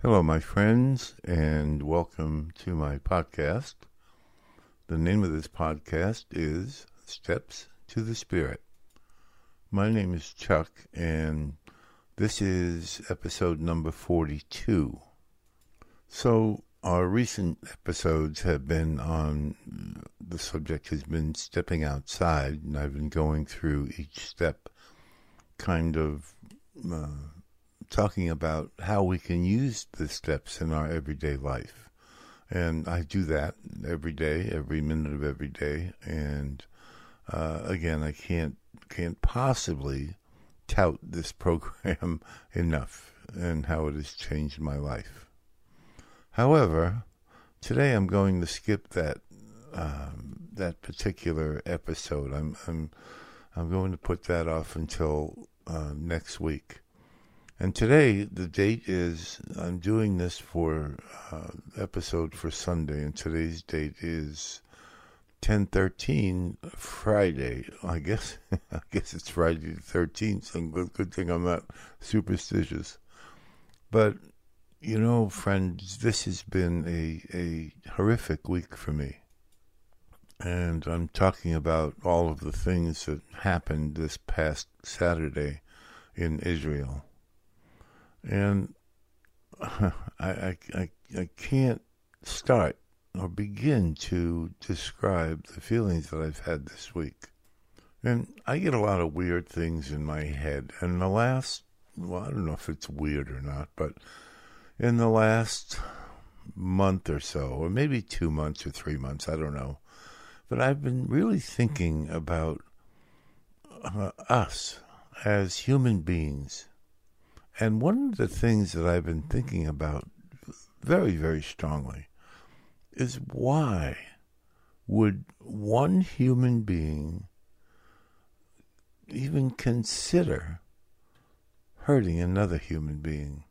Hello, my friends, and welcome to my podcast. The name of this podcast is Steps to the Spirit. My name is Chuck, and this is episode number 42. So, our recent episodes have been on the subject has been stepping outside, and I've been going through each step, kind of. Uh, talking about how we can use the steps in our everyday life. And I do that every day, every minute of every day. And uh, again, I can't can't possibly tout this program enough and how it has changed my life. However, today I'm going to skip that um, that particular episode. I'm I'm I'm going to put that off until uh, next week. And today, the date is, I'm doing this for uh, episode for Sunday, and today's date is 1013 Friday. I guess I guess it's Friday the 13th. So good, good thing I'm not superstitious. But, you know, friends, this has been a, a horrific week for me. And I'm talking about all of the things that happened this past Saturday in Israel and I, I, I, I can't start or begin to describe the feelings that I've had this week. And I get a lot of weird things in my head. And the last, well, I don't know if it's weird or not, but in the last month or so, or maybe two months or three months, I don't know. But I've been really thinking about uh, us as human beings and one of the things that I've been thinking about very, very strongly is why would one human being even consider hurting another human being?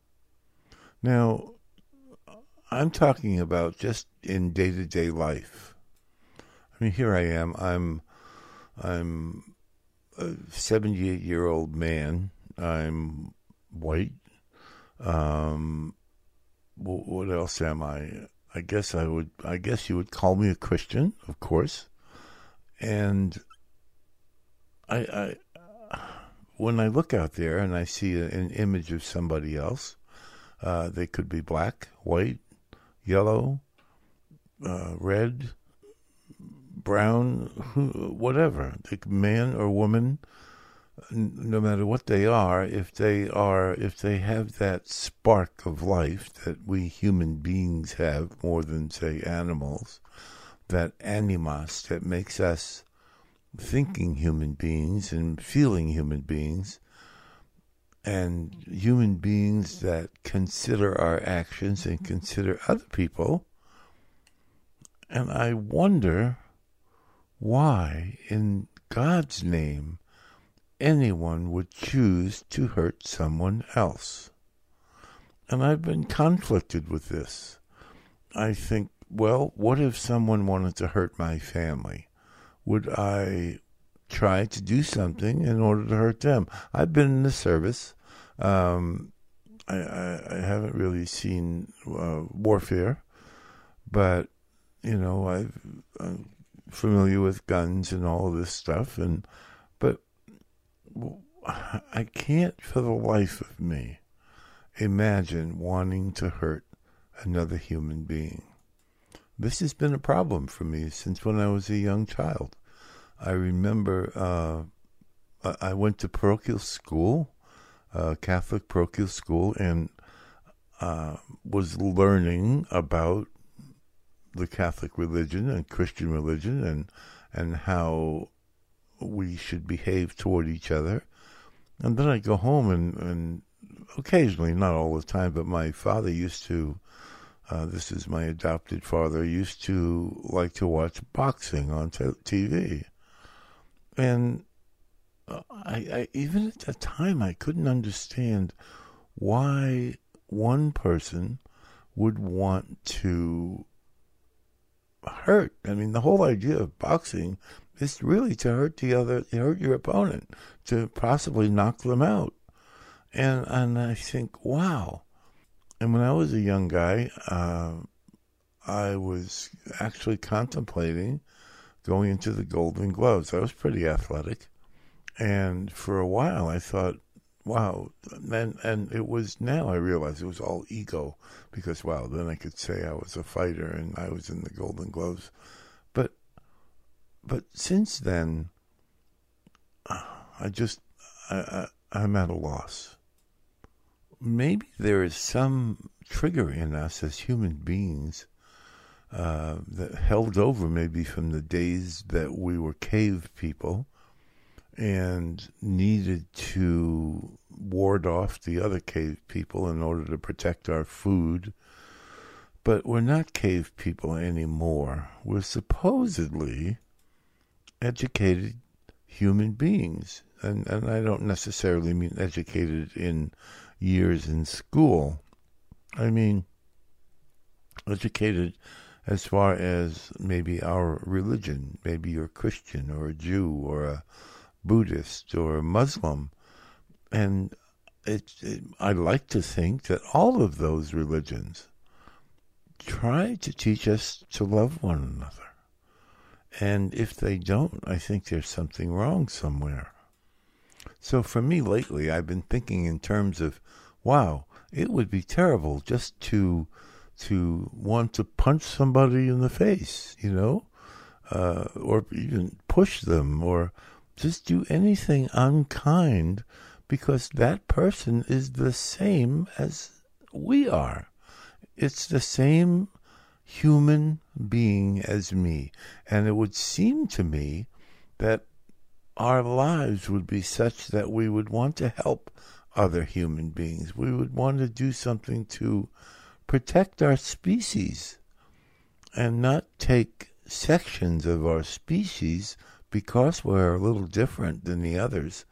Now, I'm talking about just in day to day life. I mean, here I am. I'm, I'm a 78 year old man. I'm white. Um, what else am I? I guess I would. I guess you would call me a Christian, of course. And I, I when I look out there and I see an image of somebody else, uh, they could be black, white, yellow, uh, red, brown, whatever, man or woman no matter what they are, if they are, if they have that spark of life that we human beings have more than say animals, that animus that makes us thinking human beings and feeling human beings, and human beings that consider our actions and consider other people. And I wonder why, in God's name, anyone would choose to hurt someone else. And I've been conflicted with this. I think, well, what if someone wanted to hurt my family? Would I try to do something in order to hurt them? I've been in the service. Um, I, I, I, haven't really seen uh, warfare, but you know, I've, I'm familiar with guns and all this stuff, and I can't for the life of me imagine wanting to hurt another human being. This has been a problem for me since when I was a young child. I remember uh, I went to parochial school, uh, Catholic parochial school, and uh, was learning about the Catholic religion and Christian religion and and how we should behave toward each other. And then I go home and, and occasionally, not all the time, but my father used to, uh, this is my adopted father, used to like to watch boxing on t- TV. And uh, I, I, even at that time, I couldn't understand why one person would want to hurt. I mean, the whole idea of boxing is really to hurt the other, hurt your opponent, to possibly knock them out. And and I think, wow, And when I was a young guy, uh, I was actually contemplating going into the Golden Gloves. I was pretty athletic. And for a while, I thought, wow. And, and it was now I realize it was all ego because, wow, then I could say I was a fighter and I was in the Golden Gloves. But, since then, I just, I, I, I'm at a loss. Maybe there is some trigger in us as human beings uh, that held over maybe from the days that we were cave people and needed to ward off the other cave people in order to protect our food. But we're not cave people anymore. We're supposedly educated human beings. And, and I don't necessarily mean educated in years in school. I mean educated as far as maybe our religion. Maybe you're Christian or a Jew or a Buddhist or a Muslim. And it, it, I like to think that all of those religions try to teach us to love one another. And if they don't, I think there's something wrong somewhere. So for me lately, I've been thinking in terms of, wow, it would be terrible just to to want to punch somebody in the face, you know, uh, or even push them, or just do anything unkind, because that person is the same as we are. It's the same human being as me. And it would seem to me that our lives would be such that we would want to help other human beings. We would want to do something to protect our species and not take sections of our species because we're a little different than the others.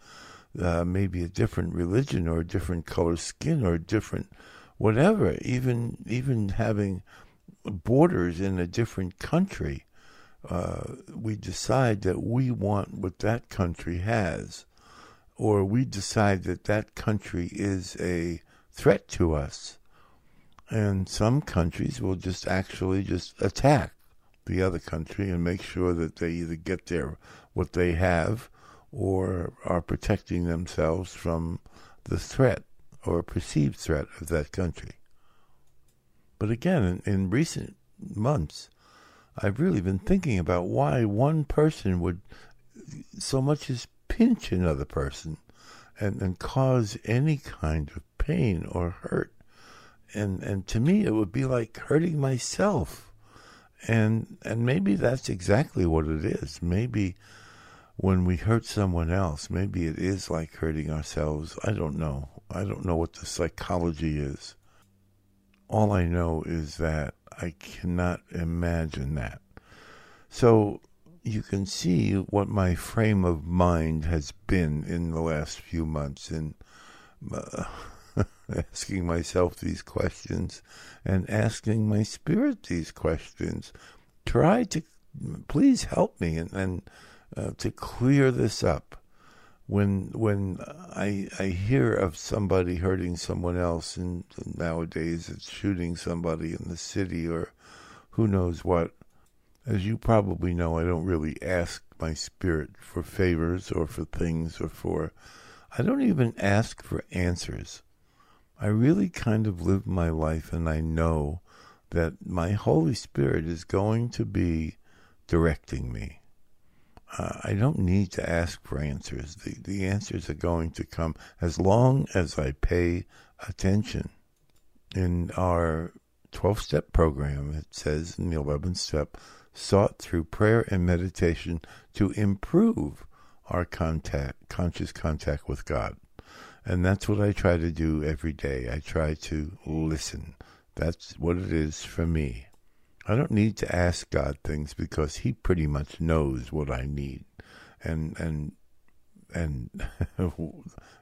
Uh, maybe a different religion or a different color skin or a different whatever. Even even having borders in a different country, uh, we decide that we want what that country has, or we decide that that country is a threat to us. And some countries will just actually just attack the other country and make sure that they either get their what they have or are protecting themselves from the threat or perceived threat of that country. But again, in, in recent months, I've really been thinking about why one person would so much as pinch another person and, and cause any kind of pain or hurt. And and to me it would be like hurting myself. And and maybe that's exactly what it is. Maybe when we hurt someone else, maybe it is like hurting ourselves. I don't know. I don't know what the psychology is all I know is that I cannot imagine that. So you can see what my frame of mind has been in the last few months in uh, asking myself these questions and asking my spirit these questions. Try to please help me and, and uh, to clear this up when when I I hear of somebody hurting someone else, and nowadays it's shooting somebody in the city or who knows what. As you probably know, I don't really ask my spirit for favors or for things or for. I don't even ask for answers. I really kind of live my life, and I know that my Holy Spirit is going to be directing me uh, I don't need to ask for answers. The, the answers are going to come as long as I pay attention. In our 12 step program, it says in the 11th step, sought through prayer and meditation to improve our contact, conscious contact with God. And that's what I try to do every day. I try to listen. That's what it is for me. I don't need to ask God things because He pretty much knows what I need, and and and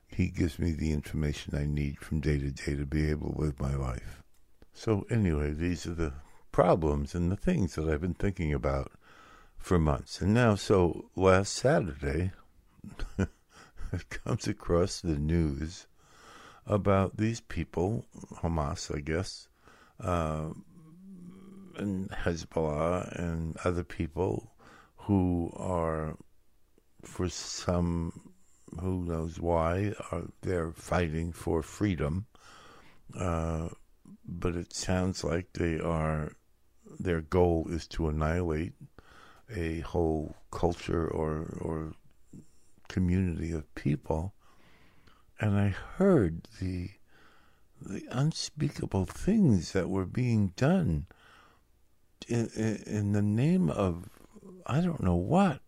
He gives me the information I need from day to day to be able to live my life. So anyway, these are the problems and the things that I've been thinking about for months, and now so last Saturday, it comes across the news about these people, Hamas, I guess, uh, and Hezbollah and other people who are, for some, who knows why, are they're fighting for freedom. Uh, but it sounds like they are. Their goal is to annihilate a whole culture or or community of people, and I heard the the unspeakable things that were being done in, in, the name of I don't know what,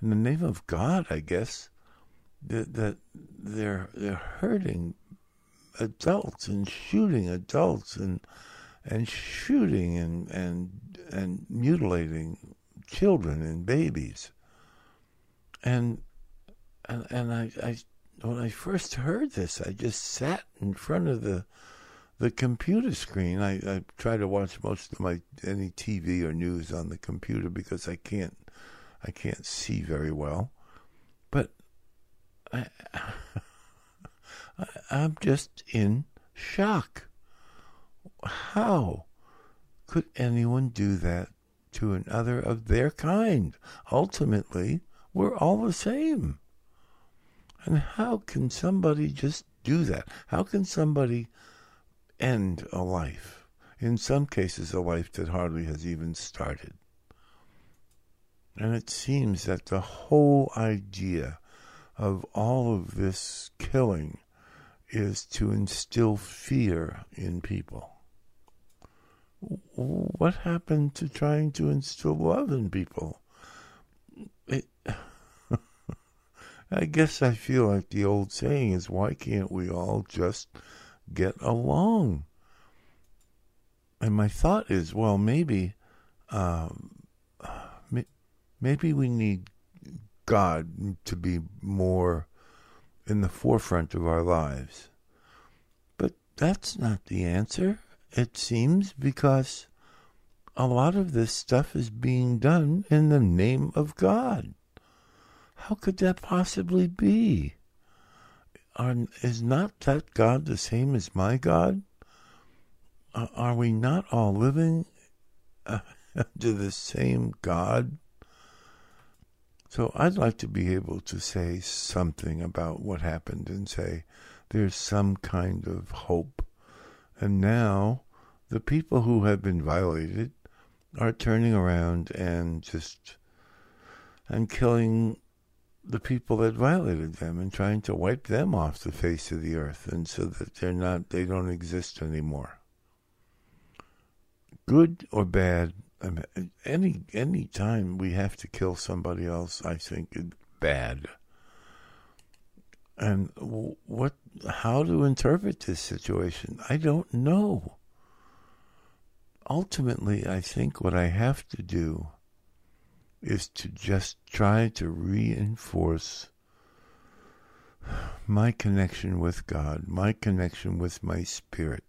in the name of God, I guess, that, that they're they're hurting adults and shooting adults and and shooting and and and mutilating children and babies. And and, and I, I when I first heard this, I just sat in front of the the computer screen. I, I try to watch most of my any TV or news on the computer because I can't I can't see very well. But I, I I'm just in shock. How could anyone do that to another of their kind? Ultimately, we're all the same. And how can somebody just do that? How can somebody end a life? In some cases, a life that hardly has even started. And it seems that the whole idea of all of this killing is to instill fear in people. What happened to trying to instill love in people? It, I guess I feel like the old saying is why can't we all just get along? And my thought is, well, maybe, um, maybe we need God to be more in the forefront of our lives. But that's not the answer, it seems, because a lot of this stuff is being done in the name of God. How could that possibly be? Are, is not that God the same as my God? Uh, are we not all living uh, the same God? So I'd like to be able to say something about what happened and say there's some kind of hope. And now the people who have been violated are turning around and just and killing the people that violated them and trying to wipe them off the face of the earth and so that they're not they don't exist anymore. Good or bad I mean, any any time we have to kill somebody else i think is bad. And what how to interpret this situation i don't know. Ultimately i think what i have to do is to just try to reinforce my connection with God, my connection with my spirit.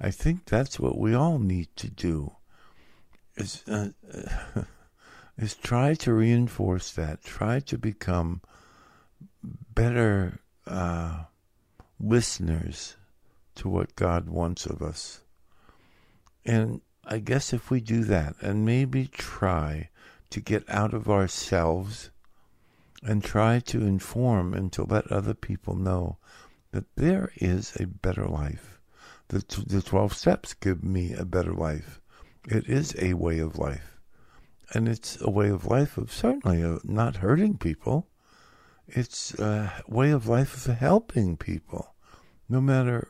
I think that's what we all need to do. Is uh, is try to reinforce that. Try to become better uh, listeners to what God wants of us. And I guess if we do that, and maybe try to get out of ourselves and try to inform and to let other people know that there is a better life. The, the 12 steps give me a better life. It is a way of life. And it's a way of life of certainly of not hurting people. It's a way of life of helping people, no matter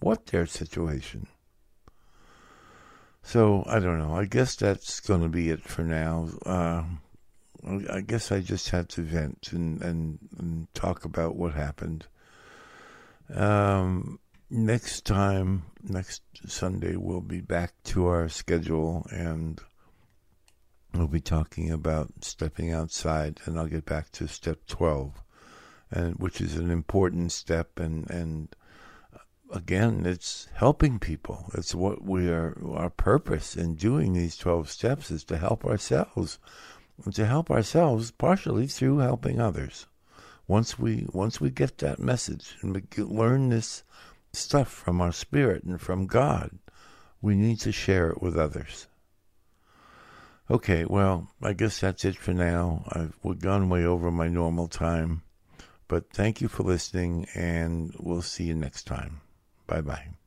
what their situation. So I don't know. I guess that's going to be it for now. Uh, I guess I just had to vent and, and, and talk about what happened. Um, next time, next Sunday, we'll be back to our schedule and we'll be talking about stepping outside, and I'll get back to step 12, and which is an important step and, and again, it's helping people. It's what we are, our purpose in doing these 12 steps is to help ourselves. And to help ourselves partially through helping others. once we once we get that message and we learn this stuff from our spirit and from God, we need to share it with others. Okay, well, I guess that's it for now. I've we've gone way over my normal time. But thank you for listening, and we'll see you next time. Bye bye.